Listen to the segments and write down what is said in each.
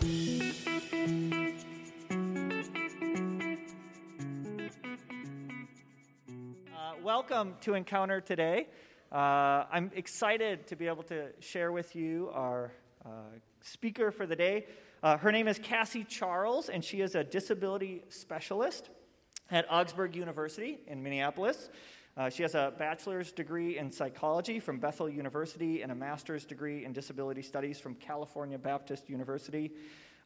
Uh, welcome to Encounter today. Uh, I'm excited to be able to share with you our uh, speaker for the day. Uh, her name is Cassie Charles, and she is a disability specialist at Augsburg University in Minneapolis. Uh, she has a bachelor's degree in psychology from Bethel University and a master's degree in disability studies from California Baptist University.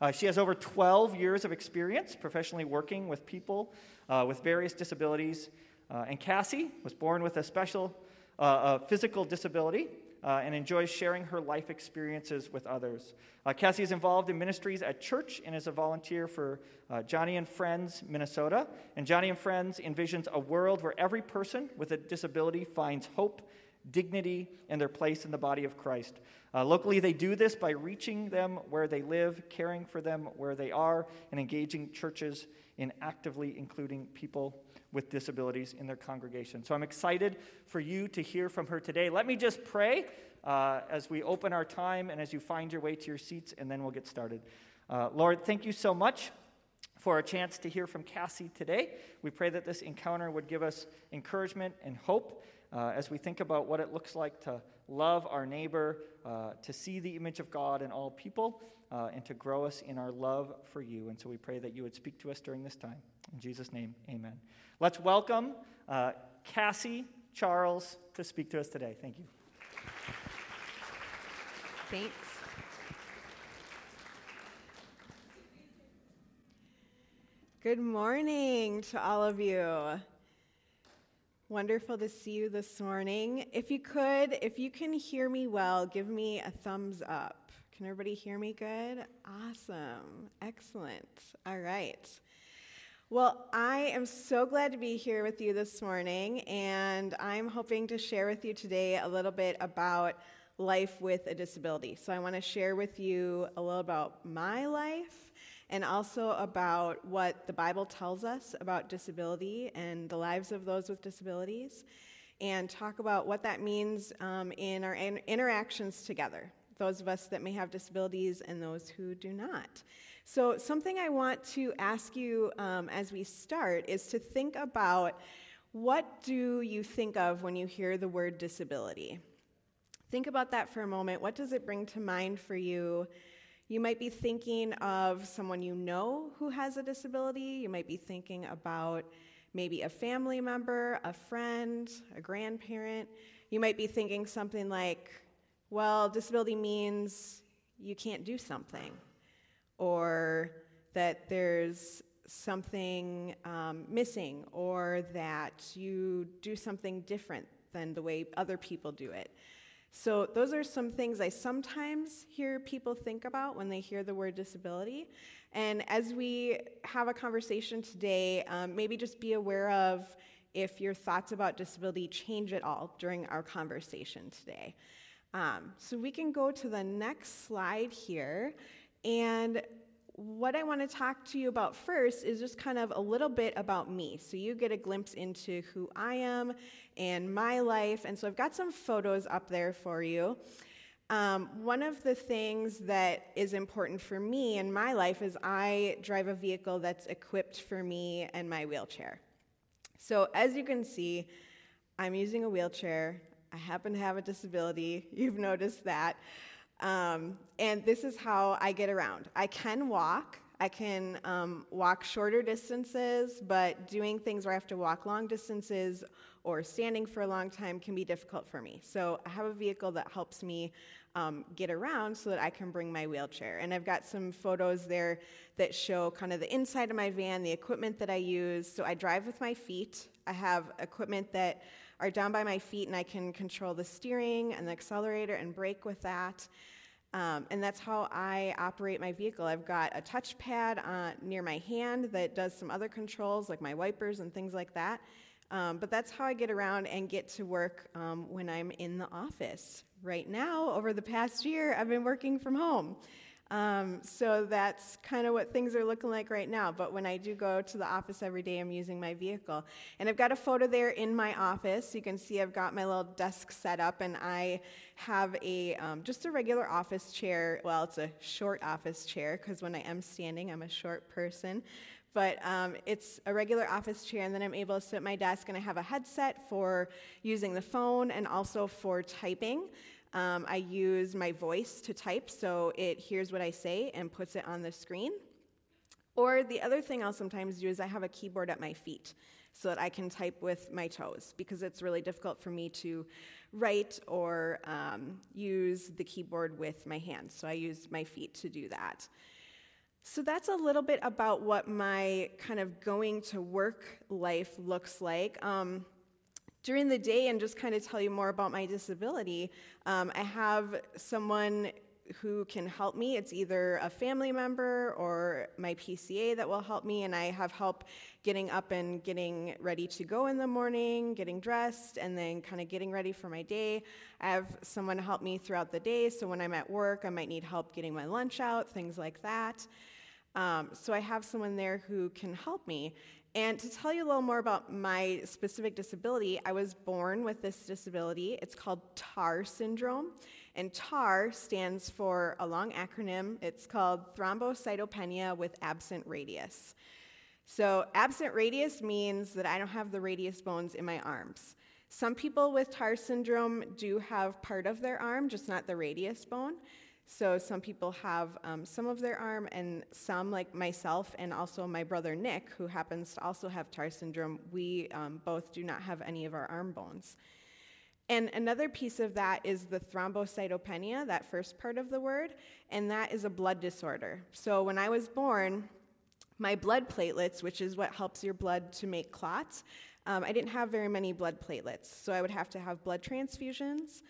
Uh, she has over 12 years of experience professionally working with people uh, with various disabilities. Uh, and Cassie was born with a special uh, physical disability uh, and enjoys sharing her life experiences with others. Uh, Cassie is involved in ministries at church and is a volunteer for uh, Joni and Friends Minnesota. And Joni and Friends envisions a world where every person with a disability finds hope, dignity, and their place in the body of Christ. Uh, locally, they do this by reaching them where they live, caring for them where they are, and engaging churches in actively including people with disabilities in their congregation. So I'm excited for you to hear from her today. Let me just pray uh, as we open our time and as you find your way to your seats, and then we'll get started. Uh, Lord, thank you so much for a chance to hear from Cassie today. We pray that this encounter would give us encouragement and hope uh, as we think about what it looks like to love our neighbor, uh, to see the image of God in all people, uh, and to grow us in our love for you. And so we pray that you would speak to us during this time. In Jesus' name, amen. Let's welcome uh, Cassie Charles to speak to us today. Thank you. Thanks. Good morning to all of you. Wonderful to see you this morning. If you could, if you can hear me well, give me a thumbs up. Can everybody hear me good? Awesome. Excellent. All right. Well, I am so glad to be here with you this morning, and I'm hoping to share with you today a little bit about life with a disability. So, I want to share with you a little about my life and also about what the Bible tells us about disability and the lives of those with disabilities, and talk about what that means um, in our in- interactions together, those of us that may have disabilities and those who do not. So, something I want to ask you um, as we start is to think about what do you think of when you hear the word disability? Think about that for a moment. What does it bring to mind for you? You might be thinking of someone you know who has a disability. You might be thinking about maybe a family member, a friend, a grandparent. You might be thinking something like, well, disability means you can't do something or that there's something um, missing, or that you do something different than the way other people do it. So, those are some things I sometimes hear people think about when they hear the word disability. And as we have a conversation today, um, maybe just be aware of if your thoughts about disability change at all during our conversation today. Um, so, we can go to the next slide here. And what I want to talk to you about first is just kind of a little bit about me. So you get a glimpse into who I am and my life. And so I've got some photos up there for you. Um, one of the things that is important for me in my life is I drive a vehicle that's equipped for me and my wheelchair. So as you can see, I'm using a wheelchair. I happen to have a disability. You've noticed that. Um, and this is how I get around. I can walk. I can um, walk shorter distances, but doing things where I have to walk long distances or standing for a long time can be difficult for me. So I have a vehicle that helps me um, get around so that I can bring my wheelchair. And I've got some photos there that show kind of the inside of my van, the equipment that I use. So I drive with my feet. I have equipment that are down by my feet, and I can control the steering and the accelerator and brake with that. Um, and that's how I operate my vehicle. I've got a touchpad uh, near my hand that does some other controls, like my wipers and things like that. Um, but that's how I get around and get to work um, when I'm in the office. Right now, over the past year, I've been working from home. Um, so that's kind of what things are looking like right now. But when I do go to the office every day, I'm using my vehicle. And I've got a photo there in my office. You can see I've got my little desk set up, and I have a um, just a regular office chair. Well, it's a short office chair because when I am standing, I'm a short person. But um, it's a regular office chair, and then I'm able to sit at my desk, and I have a headset for using the phone and also for typing. Um, I use my voice to type, so it hears what I say and puts it on the screen. Or the other thing I'll sometimes do is I have a keyboard at my feet so that I can type with my toes because it's really difficult for me to write or um, use the keyboard with my hands. So I use my feet to do that. So that's a little bit about what my kind of going to work life looks like. Um, during the day and just kind of tell you more about my disability, um, I have someone who can help me. It's either a family member or my PCA that will help me, and I have help getting up and getting ready to go in the morning, getting dressed, and then kind of getting ready for my day. I have someone help me throughout the day, so when I'm at work, I might need help getting my lunch out, things like that. Um, so I have someone there who can help me. And to tell you a little more about my specific disability, I was born with this disability. It's called TAR syndrome. And TAR stands for a long acronym. It's called thrombocytopenia with absent radius. So, absent radius means that I don't have the radius bones in my arms. Some people with TAR syndrome do have part of their arm, just not the radius bone. So some people have um, some of their arm, and some, like myself and also my brother Nick, who happens to also have TAR syndrome, we um, both do not have any of our arm bones. And another piece of that is the thrombocytopenia, that first part of the word, and that is a blood disorder. So when I was born, my blood platelets, which is what helps your blood to make clots, um, I didn't have very many blood platelets. So I would have to have blood transfusions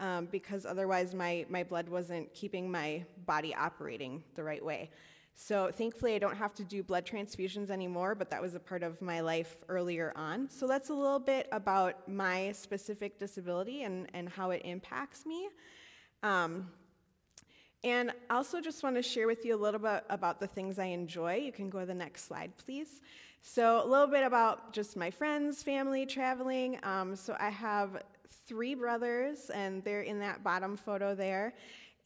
um, because otherwise my, my blood wasn't keeping my body operating the right way. So thankfully, I don't have to do blood transfusions anymore, but that was a part of my life earlier on. So that's a little bit about my specific disability and, and how it impacts me. Um, and also just want to share with you a little bit about the things I enjoy. You can go to the next slide, please. So a little bit about just my friends, family, traveling. Um, so I have three brothers, and they're in that bottom photo there.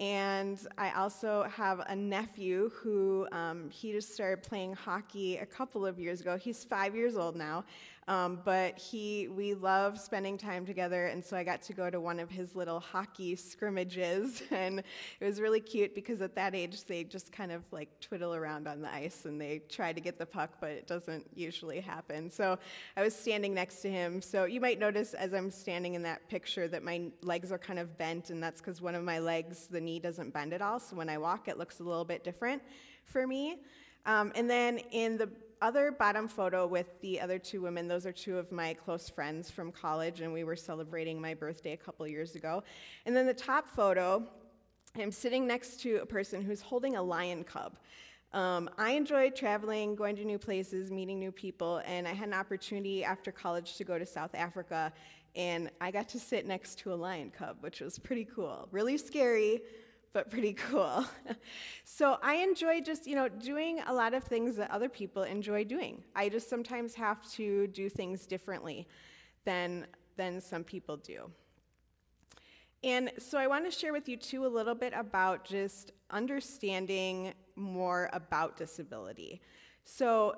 And I also have a nephew who um, he just started playing hockey a couple of years ago. He's five years old now, um, but he, we love spending time together, and so I got to go to one of his little hockey scrimmages, and it was really cute because at that age they just kind of like twiddle around on the ice and they try to get the puck, but it doesn't usually happen. So I was standing next to him. So you might notice as I'm standing in that picture that my legs are kind of bent, and that's because one of my legs, the knee doesn't bend at all. So when I walk, it looks a little bit different for me. Um, and then in the other bottom photo with the other two women, those are two of my close friends from college, and we were celebrating my birthday a couple years ago. And then the top photo, I'm sitting next to a person who's holding a lion cub. Um, I enjoy traveling, going to new places, meeting new people, and I had an opportunity after college to go to South Africa, and I got to sit next to a lion cub, which was pretty cool. Really scary, but pretty cool. so I enjoy just, you know, doing a lot of things that other people enjoy doing. I just sometimes have to do things differently than than some people do. And so I want to share with you too a little bit about just understanding more about disability. So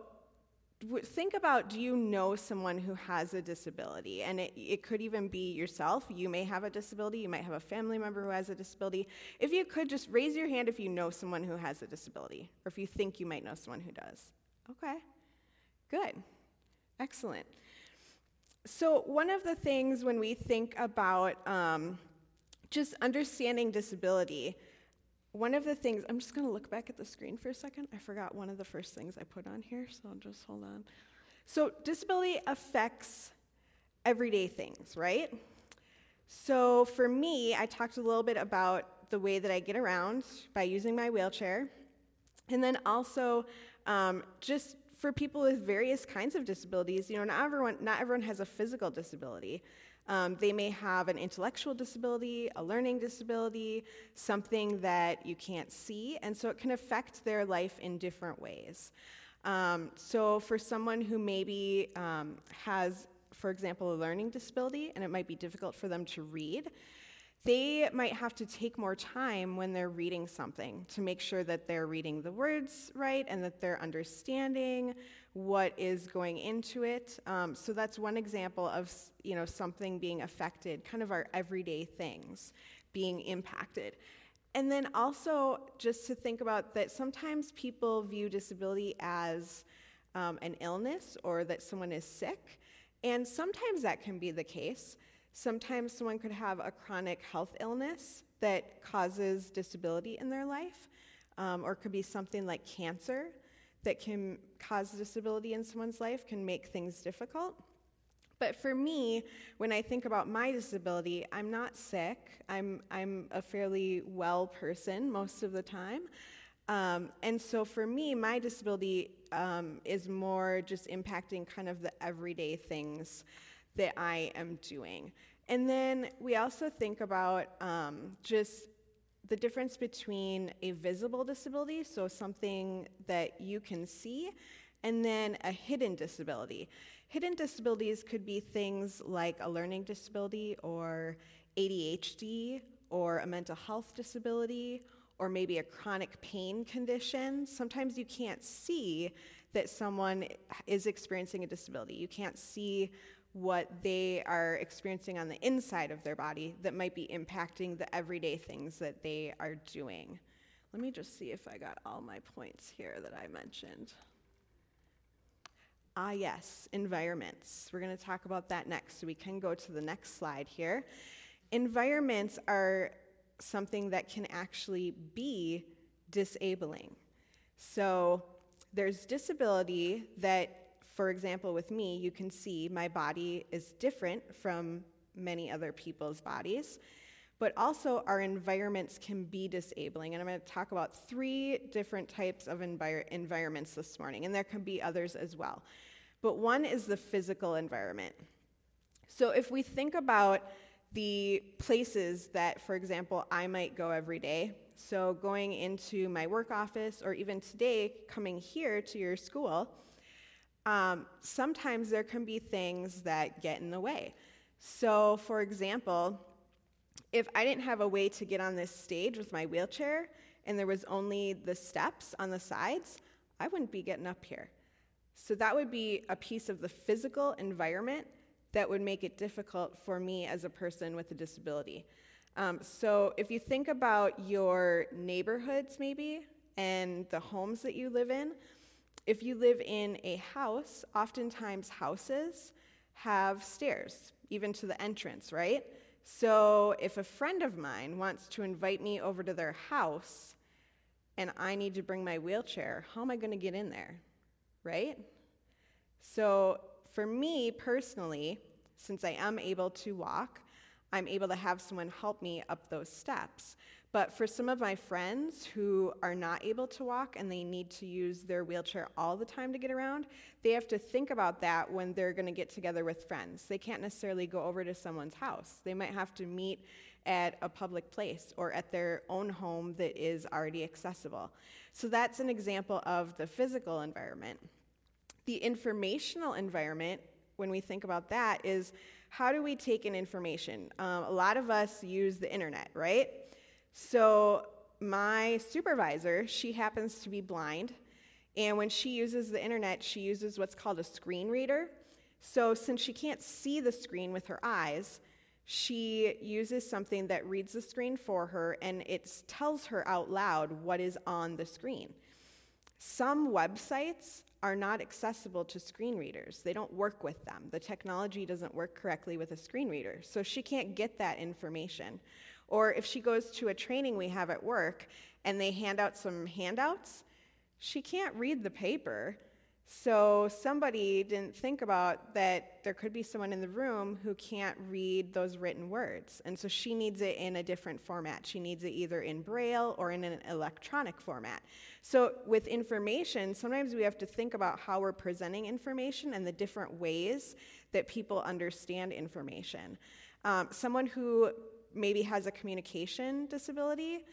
think about do you know someone who has a disability? And it, it could even be yourself. You may have a disability, you might have a family member who has a disability. If you could just raise your hand if you know someone who has a disability, or if you think you might know someone who does. Okay, good, excellent. So, one of the things when we think about um, just understanding disability, one of the things, I'm just going to look back at the screen for a second. I forgot one of the first things I put on here, so I'll just hold on. So, disability affects everyday things, right? So, for me, I talked a little bit about the way that I get around by using my wheelchair, and then also um, just for people with various kinds of disabilities. You know, not everyone, not everyone has a physical disability. Um, they may have an intellectual disability, a learning disability, something that you can't see, and so it can affect their life in different ways. Um, so, for someone who maybe um, has, for example, a learning disability, and it might be difficult for them to read, they might have to take more time when they're reading something to make sure that they're reading the words right and that they're understanding what is going into it. Um, so that's one example of you know something being affected, kind of our everyday things being impacted. And then also just to think about that sometimes people view disability as um, an illness or that someone is sick, and sometimes that can be the case. Sometimes someone could have a chronic health illness that causes disability in their life, um, or could be something like cancer that can cause disability in someone's life, can make things difficult. But for me, when I think about my disability, I'm not sick. I'm, I'm a fairly well person most of the time. Um, and so for me, my disability um, is more just impacting kind of the everyday things that I am doing. And then we also think about um, just the difference between a visible disability, so something that you can see, and then a hidden disability. Hidden disabilities could be things like a learning disability or ADHD or a mental health disability or maybe a chronic pain condition. Sometimes you can't see that someone is experiencing a disability. You can't see what they are experiencing on the inside of their body that might be impacting the everyday things that they are doing. Let me just see if I got all my points here that I mentioned. Ah, yes, environments. We're going to talk about that next, so we can go to the next slide here. Environments are something that can actually be disabling. So there's disability that for example, with me, you can see my body is different from many other people's bodies, but also our environments can be disabling. And I'm going to talk about three different types of envir- environments this morning, and there can be others as well. But one is the physical environment. So if we think about the places that, for example, I might go every day, so going into my work office, or even today, coming here to your school, um, sometimes there can be things that get in the way. So, for example, if I didn't have a way to get on this stage with my wheelchair and there was only the steps on the sides, I wouldn't be getting up here. So, that would be a piece of the physical environment that would make it difficult for me as a person with a disability. Um, so, if you think about your neighborhoods, maybe, and the homes that you live in, if you live in a house, oftentimes houses have stairs, even to the entrance, right? So if a friend of mine wants to invite me over to their house and I need to bring my wheelchair, how am I going to get in there? Right? So for me personally, since I am able to walk, I'm able to have someone help me up those steps. But for some of my friends who are not able to walk and they need to use their wheelchair all the time to get around, they have to think about that when they're going to get together with friends. They can't necessarily go over to someone's house. They might have to meet at a public place or at their own home that is already accessible. So that's an example of the physical environment. The informational environment, when we think about that, is how do we take in information? Um, a lot of us use the internet, right? So, my supervisor, she happens to be blind, and when she uses the internet, she uses what's called a screen reader. So, since she can't see the screen with her eyes, she uses something that reads the screen for her and it tells her out loud what is on the screen. Some websites are not accessible to screen readers. They don't work with them. The technology doesn't work correctly with a screen reader, so she can't get that information. Or if she goes to a training we have at work and they hand out some handouts, she can't read the paper. So somebody didn't think about that there could be someone in the room who can't read those written words. And so she needs it in a different format. She needs it either in braille or in an electronic format. So with information, sometimes we have to think about how we're presenting information and the different ways that people understand information. Um, someone who maybe has a communication disability,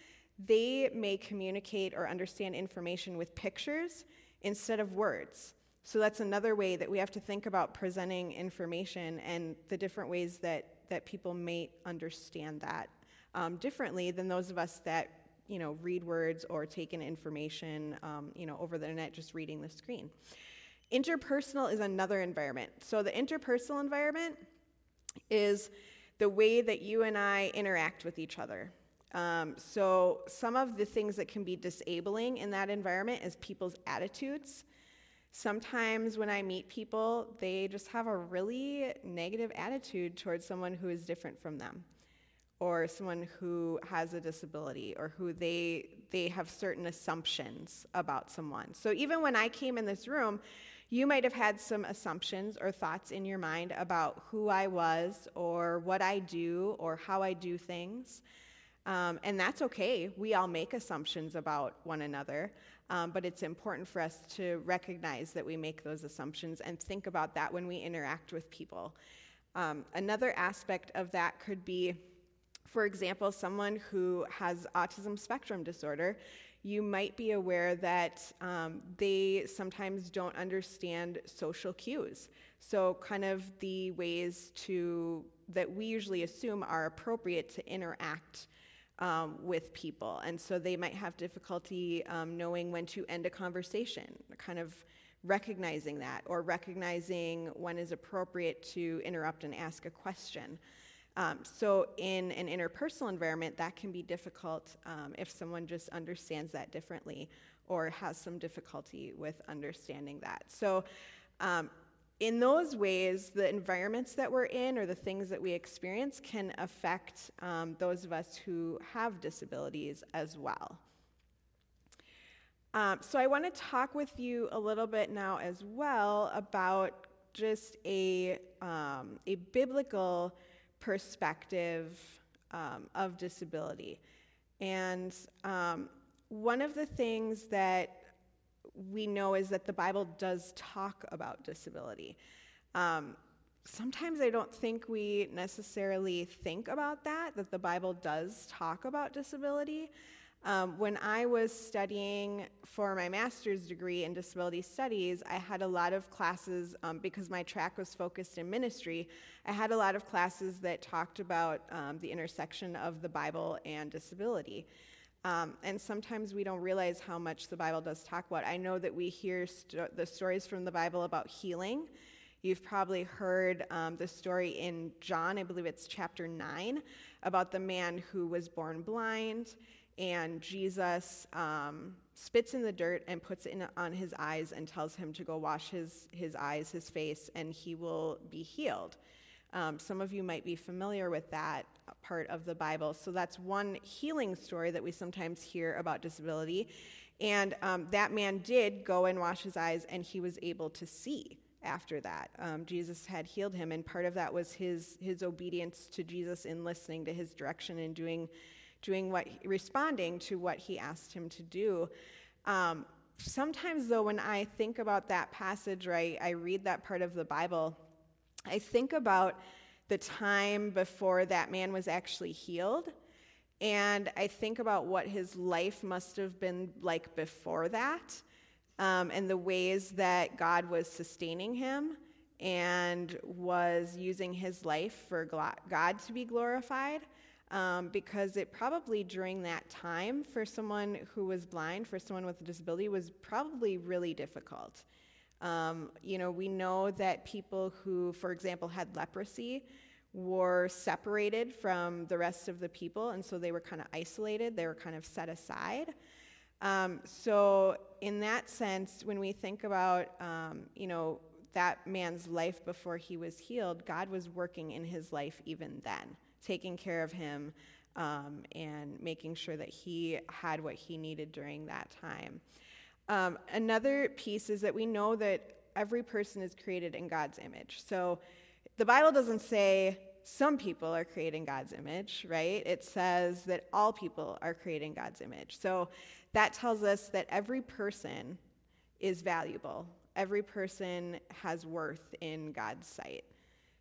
they may communicate or understand information with pictures instead of words. So that's another way that we have to think about presenting information and the different ways that, that people may understand that um, differently than those of us that you know read words or take in information um, you know over the internet just reading the screen. Interpersonal is another environment. So the interpersonal environment is the way that you and I interact with each other. Um, so, some of the things that can be disabling in that environment is people's attitudes. Sometimes when I meet people, they just have a really negative attitude towards someone who is different from them, or someone who has a disability, or who they, they have certain assumptions about someone. So, even when I came in this room, you might have had some assumptions or thoughts in your mind about who I was, or what I do, or how I do things. Um, and that's okay. We all make assumptions about one another, um, but it's important for us to recognize that we make those assumptions and think about that when we interact with people. Um, another aspect of that could be, for example, someone who has autism spectrum disorder. You might be aware that um, they sometimes don't understand social cues. So, kind of the ways to that we usually assume are appropriate to interact um, with people. And so they might have difficulty um, knowing when to end a conversation, kind of recognizing that, or recognizing when is appropriate to interrupt and ask a question. Um, so, in an interpersonal environment, that can be difficult um, if someone just understands that differently or has some difficulty with understanding that. So, um, in those ways, the environments that we're in or the things that we experience can affect um, those of us who have disabilities as well. Um, so, I want to talk with you a little bit now as well about just a, um, a biblical perspective um, of disability. And um, one of the things that we know is that the Bible does talk about disability. Um, sometimes I don't think we necessarily think about that, that the Bible does talk about disability. Um, when I was studying for my master's degree in disability studies, I had a lot of classes, um, because my track was focused in ministry, I had a lot of classes that talked about um, the intersection of the Bible and disability. Um, and sometimes we don't realize how much the Bible does talk about. I know that we hear st- the stories from the Bible about healing. You've probably heard um, the story in John, I believe it's chapter 9, about the man who was born blind, and Jesus um, spits in the dirt and puts it in, on his eyes and tells him to go wash his, his eyes, his face, and he will be healed. Um, some of you might be familiar with that part of the Bible. So that's one healing story that we sometimes hear about disability. And um, that man did go and wash his eyes, and he was able to see after that. Um, Jesus had healed him, and part of that was his, his obedience to Jesus in listening to his direction and doing, doing what, responding to what he asked him to do. Um, sometimes, though, when I think about that passage or I, I read that part of the Bible, I think about the time before that man was actually healed. And I think about what his life must have been like before that, um, and the ways that God was sustaining him and was using his life for God to be glorified. Um, because it probably during that time for someone who was blind, for someone with a disability, was probably really difficult. Um, you know, we know that people who, for example, had leprosy were separated from the rest of the people, and so they were kind of isolated, they were kind of set aside. Um, so, in that sense, when we think about, um, you know, that man's life before he was healed, God was working in his life even then, taking care of him um, and making sure that he had what he needed during that time. Um, another piece is that we know that every person is created in God's image. So the Bible doesn't say some people are creating God's image, right? It says that all people are creating God's image. So that tells us that every person is valuable. Every person has worth in God's sight.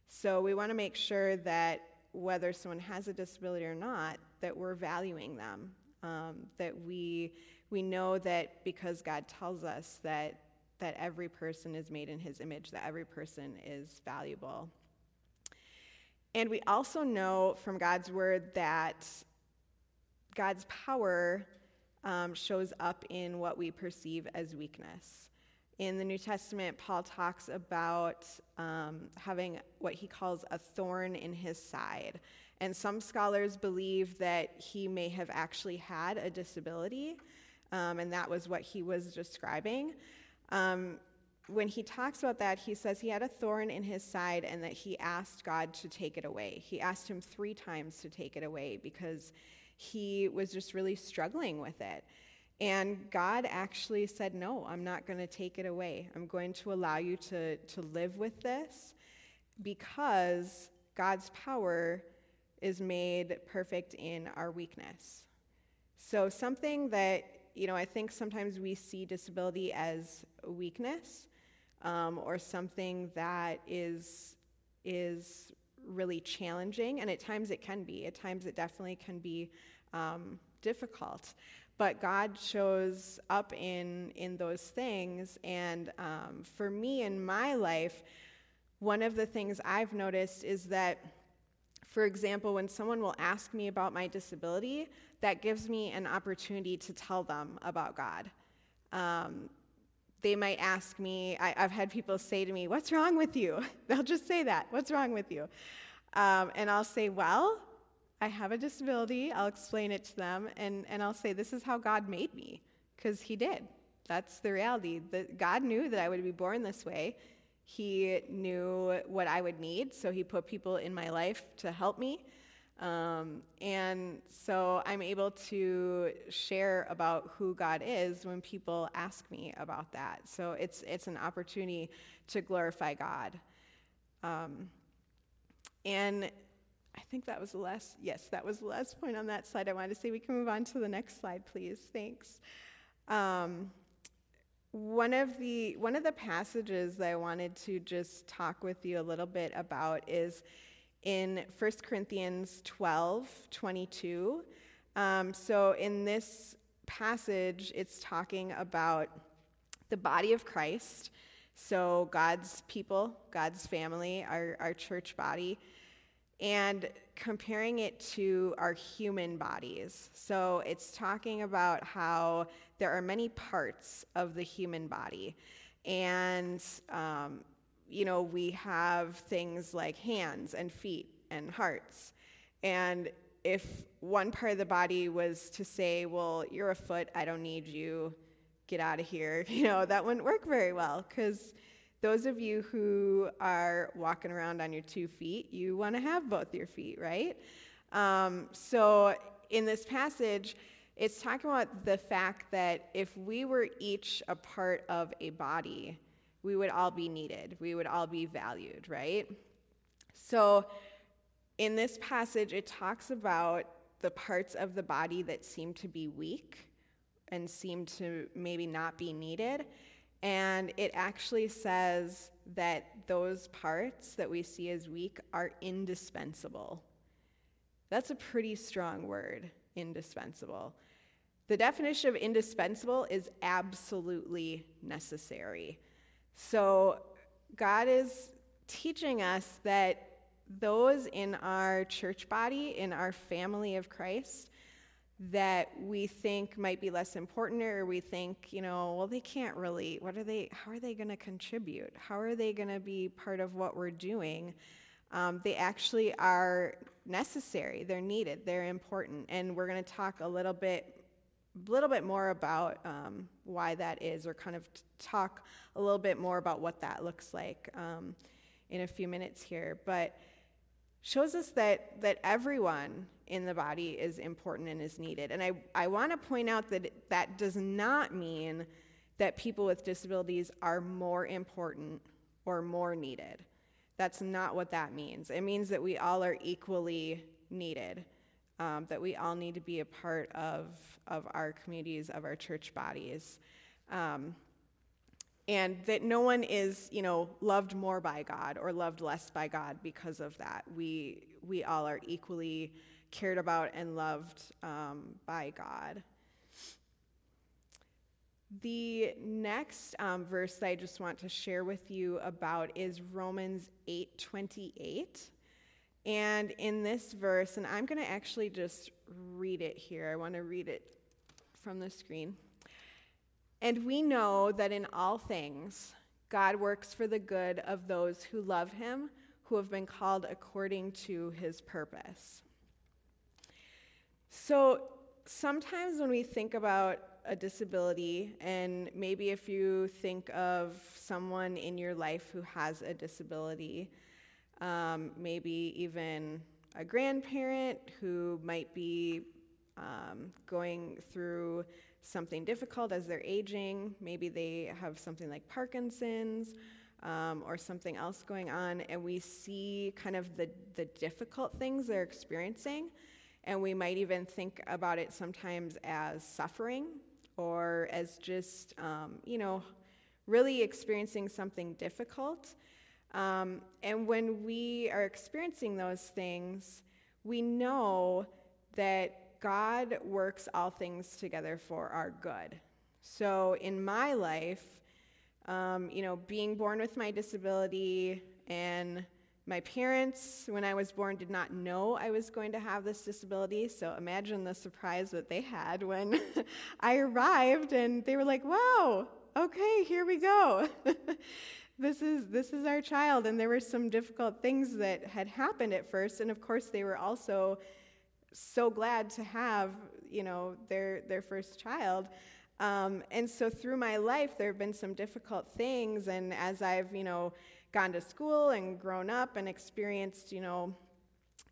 So we want to make sure that whether someone has a disability or not, that we're valuing them. Um, that we we know that because God tells us that that every person is made in His image, that every person is valuable. And we also know from God's word that God's power um, shows up in what we perceive as weakness. In the New Testament, Paul talks about um, having what he calls a thorn in his side. And some scholars believe that he may have actually had a disability, um, and that was what he was describing. Um, when he talks about that, he says he had a thorn in his side and that he asked God to take it away. He asked him three times to take it away because he was just really struggling with it. And God actually said, No, I'm not going to take it away. I'm going to allow you to, to live with this because God's power is made perfect in our weakness. So, something that, you know, I think sometimes we see disability as weakness um, or something that is, is really challenging, and at times it can be. At times it definitely can be um, difficult. But God shows up in, in those things. And um, for me in my life, one of the things I've noticed is that, for example, when someone will ask me about my disability, that gives me an opportunity to tell them about God. Um, they might ask me, I, have had people say to me, What's wrong with you? They'll just say that, What's wrong with you? Um, and I'll say, Well, I have a disability. I'll explain it to them, and, and I'll say, This is how God made me, because He did. That's the reality. That God knew that I would be born this way. He knew what I would need, so He put people in my life to help me. Um, and so I'm able to share about who God is when people ask me about that. So it's, it's an opportunity to glorify God. Um, and I think that was the last, yes, that was the last point on that slide. I wanted to say we can move on to the next slide, please. Thanks. Um, one of the one of the passages that I wanted to just talk with you a little bit about is in 1 Corinthians 12, 22. Um, so in this passage, it's talking about the body of Christ. So God's people, God's family, our, our church body and comparing it to our human bodies. So it's talking about how there are many parts of the human body. And, um, you know, we have things like hands and feet and hearts. And if one part of the body was to say, well, you're a foot, I don't need you, get out of here, you know, that wouldn't work very well because those of you who are walking around on your two feet, you want to have both your feet, right? Um, so in this passage, it's talking about the fact that if we were each a part of a body, we would all be needed. We would all be valued, right? So in this passage, it talks about the parts of the body that seem to be weak and seem to maybe not be needed. And it actually says that those parts that we see as weak are indispensable. That's a pretty strong word, indispensable. The definition of indispensable is absolutely necessary. So, God is teaching us that those in our church body, in our family of Christ, that we think might be less important or we think you know well they can't really what are they how are they going to contribute? How are they going to be part of what we're doing? Um, they actually are necessary. They're needed. They're important. And we're going to talk a little bit a little bit more about um, why that is or kind of talk a little bit more about what that looks like um, in a few minutes here. But shows us that that everyone in the body is important and is needed. And I, I want to point out that that does not mean that people with disabilities are more important or more needed. That's not what that means. It means that we all are equally needed, um, that we all need to be a part of, of our communities, of our church bodies. Um, and that no one is, you know, loved more by God or loved less by God because of that. We, we all are equally cared about and loved um, by God. The next um, verse that I just want to share with you about is Romans 8:28. And in this verse, and I'm going to actually just read it here. I want to read it from the screen. And we know that in all things, God works for the good of those who love him, who have been called according to his purpose. So sometimes when we think about a disability, and maybe if you think of someone in your life who has a disability, um, maybe even a grandparent who might be um, going through something difficult as they're aging, maybe they have something like Parkinson's. Um, or something else going on, and we see kind of the, the difficult things they're experiencing, and we might even think about it sometimes as suffering or as just, um, you know, really experiencing something difficult. Um, and when we are experiencing those things, we know that God works all things together for our good. So in my life, um, you know, being born with my disability and my parents, when I was born, did not know I was going to have this disability, so imagine the surprise that they had when I arrived and they were like, wow, okay, here we go. this is this is our child and there were some difficult things that had happened at first and of course they were also so glad to have you know their their first child um, and so through my life there have been some difficult things and as i've you know gone to school and grown up and experienced, you know,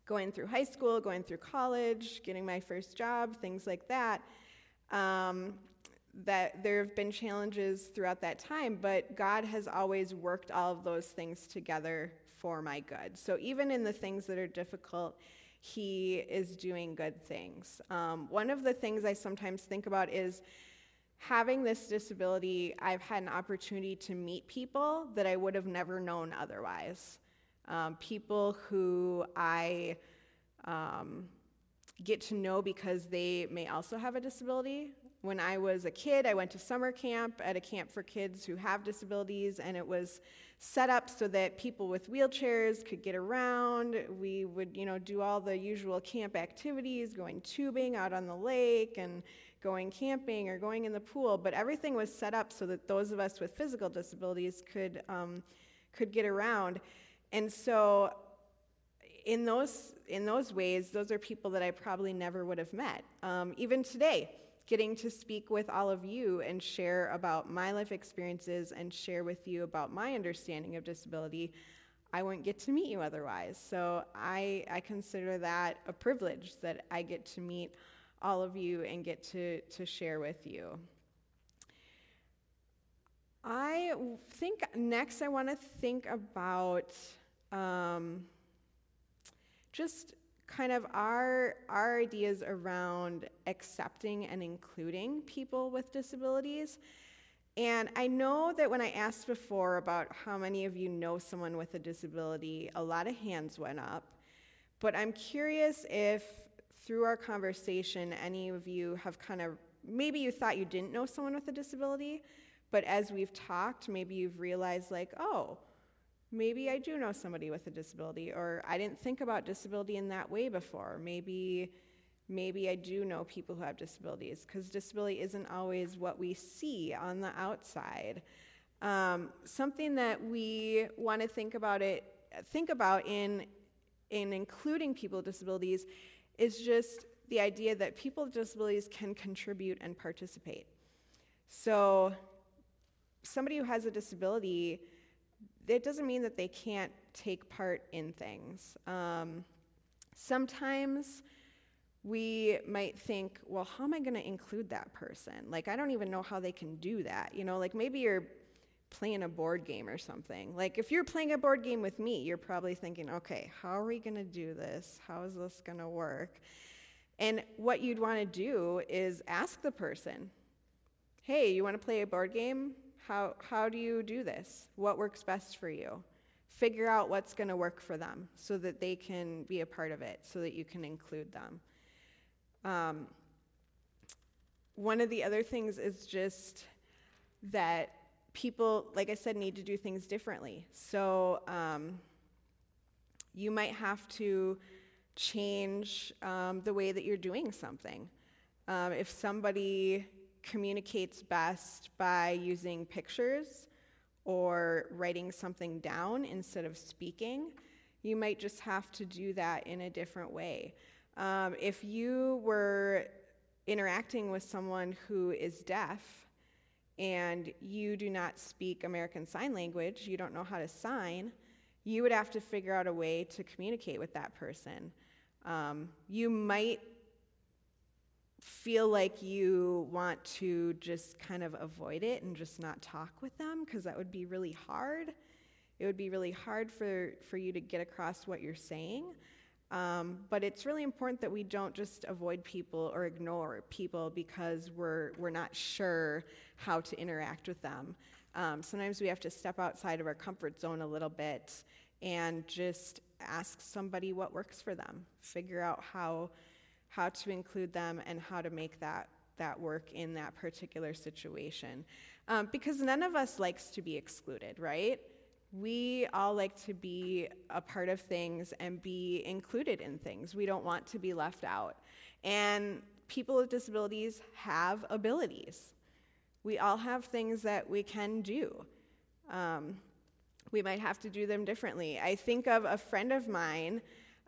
going through high school, going through college, getting my first job, things like that. Um, that there have been challenges throughout that time, but God has always worked all of those things together for my good. So even in the things that are difficult, He is doing good things. Um, one of the things I sometimes think about is having this disability, I've had an opportunity to meet people that I would have never known otherwise. Um, people who I um, get to know because they may also have a disability. When I was a kid, I went to summer camp at a camp for kids who have disabilities, and it was set up so that people with wheelchairs could get around. We would, you know, do all the usual camp activities, going tubing out on the lake and going camping or going in the pool, but everything was set up so that those of us with physical disabilities could, um, could get around. And so, in those, in those ways, those are people that I probably never would have met. Um, even today, getting to speak with all of you and share about my life experiences and share with you about my understanding of disability, I wouldn't get to meet you otherwise. So I, I consider that a privilege that I get to meet all of you and get to, to share with you. I think next I want to think about um, just kind of our, our ideas around accepting and including people with disabilities. And I know that when I asked before about how many of you know someone with a disability, a lot of hands went up. But I'm curious if through our conversation, any of you have kind of, maybe you thought you didn't know someone with a disability, but as we've talked, maybe you've realized, like, oh, maybe I do know somebody with a disability, or I didn't think about disability in that way before. Maybe, maybe I do know people who have disabilities, because disability isn't always what we see on the outside. Um, something that we want to think about it, think about in in including people with disabilities is just the idea that people with disabilities can contribute and participate. So, somebody who has a disability, it doesn't mean that they can't take part in things. Um, sometimes we might think, well, how am I going to include that person? Like, I don't even know how they can do that. You know, like maybe you're playing a board game or something. Like, if you're playing a board game with me, you're probably thinking, okay, how are we going to do this? How is this going to work? And what you'd want to do is ask the person, hey, you want to play a board game? How, how do you do this? What works best for you? Figure out what's going to work for them so that they can be a part of it, so that you can include them. Um, one of the other things is just that people, like I said, need to do things differently. So um, you might have to change um, the way that you're doing something. Um, if somebody communicates best by using pictures or writing something down instead of speaking, you might just have to do that in a different way. Um, if you were interacting with someone who is deaf and you do not speak American Sign Language, you don't know how to sign, you would have to figure out a way to communicate with that person. Um, you might feel like you want to just kind of avoid it and just not talk with them because that would be really hard. It would be really hard for, for you to get across what you're saying. Um, but it's really important that we don't just avoid people or ignore people because we're, we're not sure how to interact with them. Um, sometimes we have to step outside of our comfort zone a little bit and just ask somebody what works for them, figure out how, how to include them and how to make that, that work in that particular situation. Um, because none of us likes to be excluded, right? We all like to be a part of things and be included in things. We don't want to be left out. And people with disabilities have abilities. We all have things that we can do. Um, we might have to do them differently. I think of a friend of mine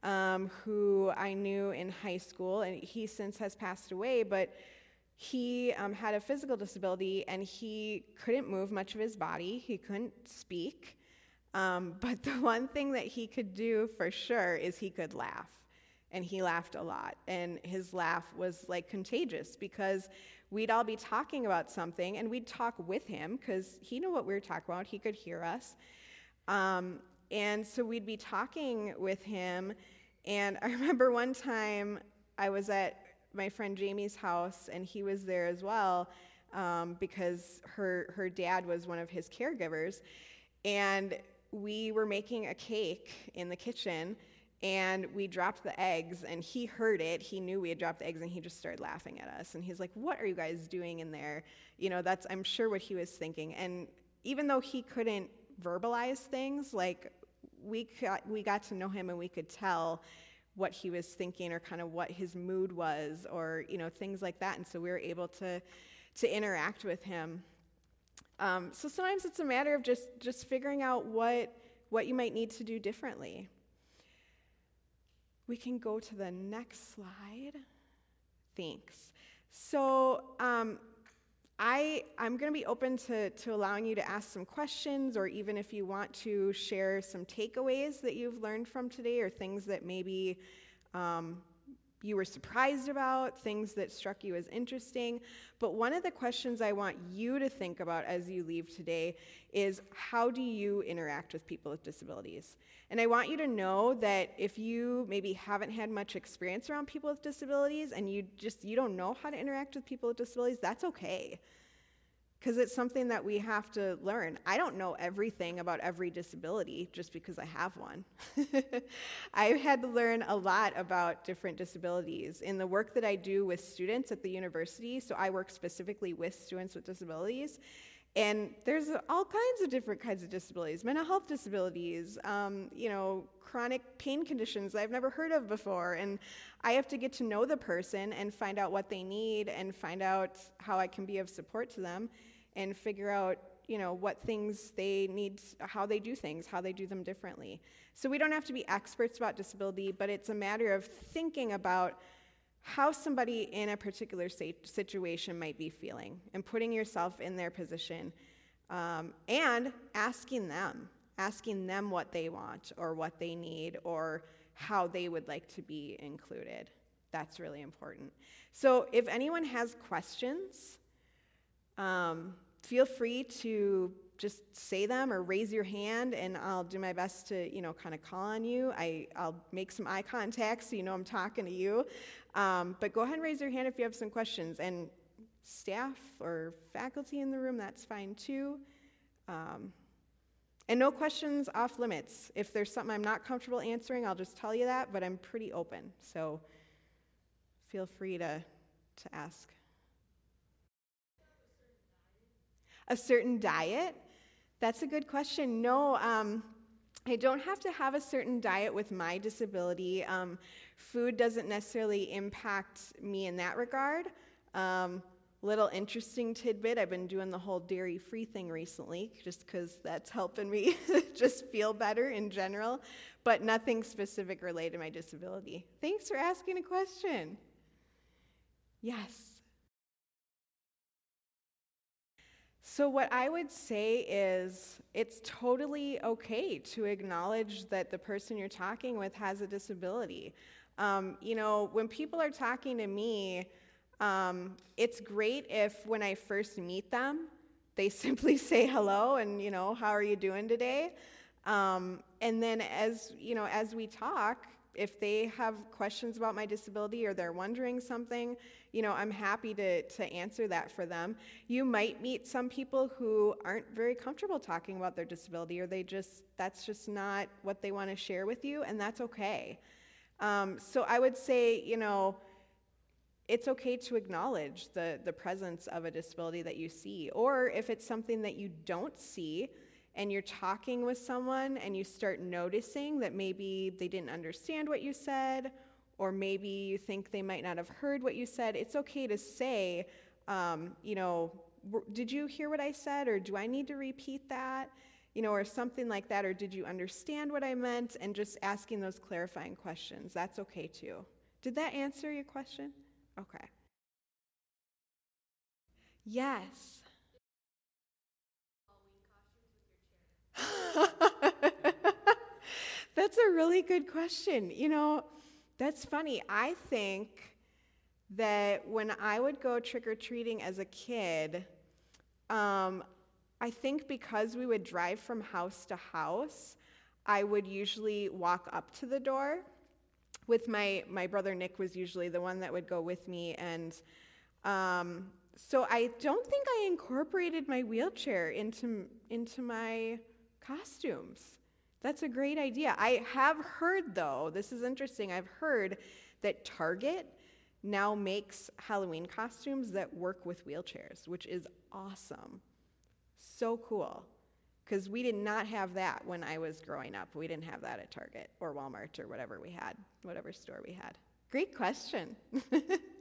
um, who I knew in high school, and he since has passed away, but he um, had a physical disability and he couldn't move much of his body, he couldn't speak. Um, but the one thing that he could do for sure is he could laugh. And he laughed a lot. And his laugh was like contagious because we'd all be talking about something and we'd talk with him because he knew what we were talking about. He could hear us. Um, and so we'd be talking with him. And I remember one time I was at my friend Jamie's house and he was there as well um, because her, her dad was one of his caregivers. And we were making a cake in the kitchen and we dropped the eggs and he heard it he knew we had dropped the eggs and he just started laughing at us and he's like what are you guys doing in there you know that's i'm sure what he was thinking and even though he couldn't verbalize things like we got, we got to know him and we could tell what he was thinking or kind of what his mood was or you know things like that. And so we were able to to interact with him. Um, so sometimes it's a matter of just just figuring out what what you might need to do differently. We can go to the next slide. Thanks. So um, I, I'm going to be open to, to allowing you to ask some questions, or even if you want to share some takeaways that you've learned from today, or things that maybe um, you were surprised about, things that struck you as interesting. But one of the questions I want you to think about as you leave today is how do you interact with people with disabilities? And I want you to know that if you maybe haven't had much experience around people with disabilities and you just you don't know how to interact with people with disabilities, that's okay because it's something that we have to learn. I don't know everything about every disability just because I have one. I've had to learn a lot about different disabilities in the work that I do with students at the university. So I work specifically with students with disabilities. And there's all kinds of different kinds of disabilities, mental health disabilities, um, you know, chronic pain conditions I've never heard of before. And I have to get to know the person and find out what they need and find out how I can be of support to them and figure out you know what things they need how they do things how they do them differently so we don't have to be experts about disability but it's a matter of thinking about how somebody in a particular situation might be feeling and putting yourself in their position um, and asking them asking them what they want or what they need or how they would like to be included That's really important. So if anyone has questions, um, feel free to just say them or raise your hand and I'll do my best to, you know, kind of call on you. I, I'll make some eye contact so you know I'm talking to you. Um, but go ahead and raise your hand if you have some questions. And staff or faculty in the room, that's fine too. Um, and no questions off limits. If there's something I'm not comfortable answering, I'll just tell you that, but I'm pretty open. So feel free to, to ask. A certain diet? That's a good question. No, um, I don't have to have a certain diet with my disability. Um, food doesn't necessarily impact me in that regard. Um, little interesting tidbit I've been doing the whole dairy free thing recently just because that's helping me just feel better in general, but nothing specific related to my disability. Thanks for asking a question. Yes. So, what I would say is it's totally okay to acknowledge that the person you're talking with has a disability. Um, you know, when people are talking to me, um, it's great if when I first meet them, they simply say hello and, you know, how are you doing today? Um, and then as, you know, as we talk, if they have questions about my disability or they're wondering something, you know, I'm happy to, to answer that for them. You might meet some people who aren't very comfortable talking about their disability or they just, that's just not what they want to share with you, and that's okay. Um, so I would say, you know, it's okay to acknowledge the, the presence of a disability that you see. Or if it's something that you don't see, and you're talking with someone and you start noticing that maybe they didn't understand what you said, or maybe you think they might not have heard what you said, it's okay to say, um, you know, did you hear what I said, or do I need to repeat that? You know, or something like that, or did you understand what I meant? And just asking those clarifying questions. That's okay too. Did that answer your question? Okay. Yes. that's a really good question. You know, that's funny. I think that when I would go trick or treating as a kid, um, I think because we would drive from house to house, I would usually walk up to the door. With my my brother Nick was usually the one that would go with me, and um, so I don't think I incorporated my wheelchair into into my costumes. That's a great idea. I have heard, though, this is interesting, I've heard that Target now makes Halloween costumes that work with wheelchairs, which is awesome. So cool. Because we did not have that when I was growing up. We didn't have that at Target or Walmart or whatever we had, whatever store we had. Great question.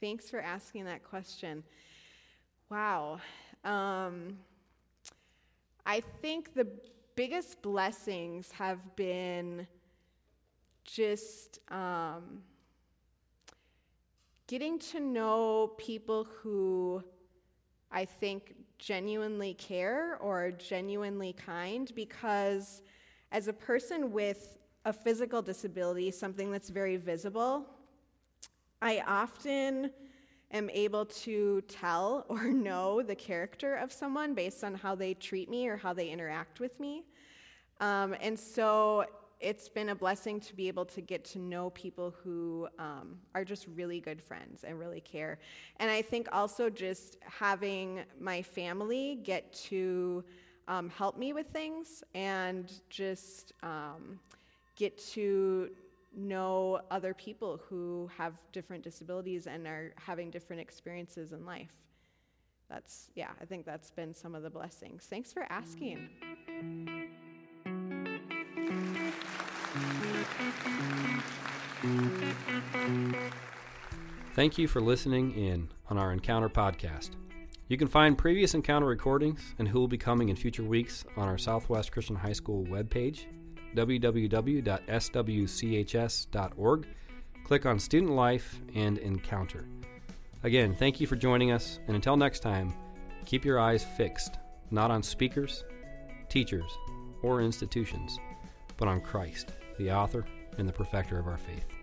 Thanks for asking that question. Wow. Um, I think the biggest blessings have been just um, getting to know people who I think genuinely care or genuinely kind because as a person with a physical disability, something that's very visible, I often am able to tell or know the character of someone based on how they treat me or how they interact with me. Um, and so it's been a blessing to be able to get to know people who um, are just really good friends and really care. And I think also just having my family get to um, help me with things and just um, get to know other people who have different disabilities and are having different experiences in life. That's, yeah, I think that's been some of the blessings. Thanks for asking. Thank you for listening in on our Encounter podcast. You can find previous Encounter recordings and who will be coming in future weeks on our Southwest Christian High School webpage www.swchs.org. Click on Student Life and Encounter. Again, thank you for joining us, and until next time, keep your eyes fixed not on speakers, teachers, or institutions, but on Christ, the author and the perfecter of our faith.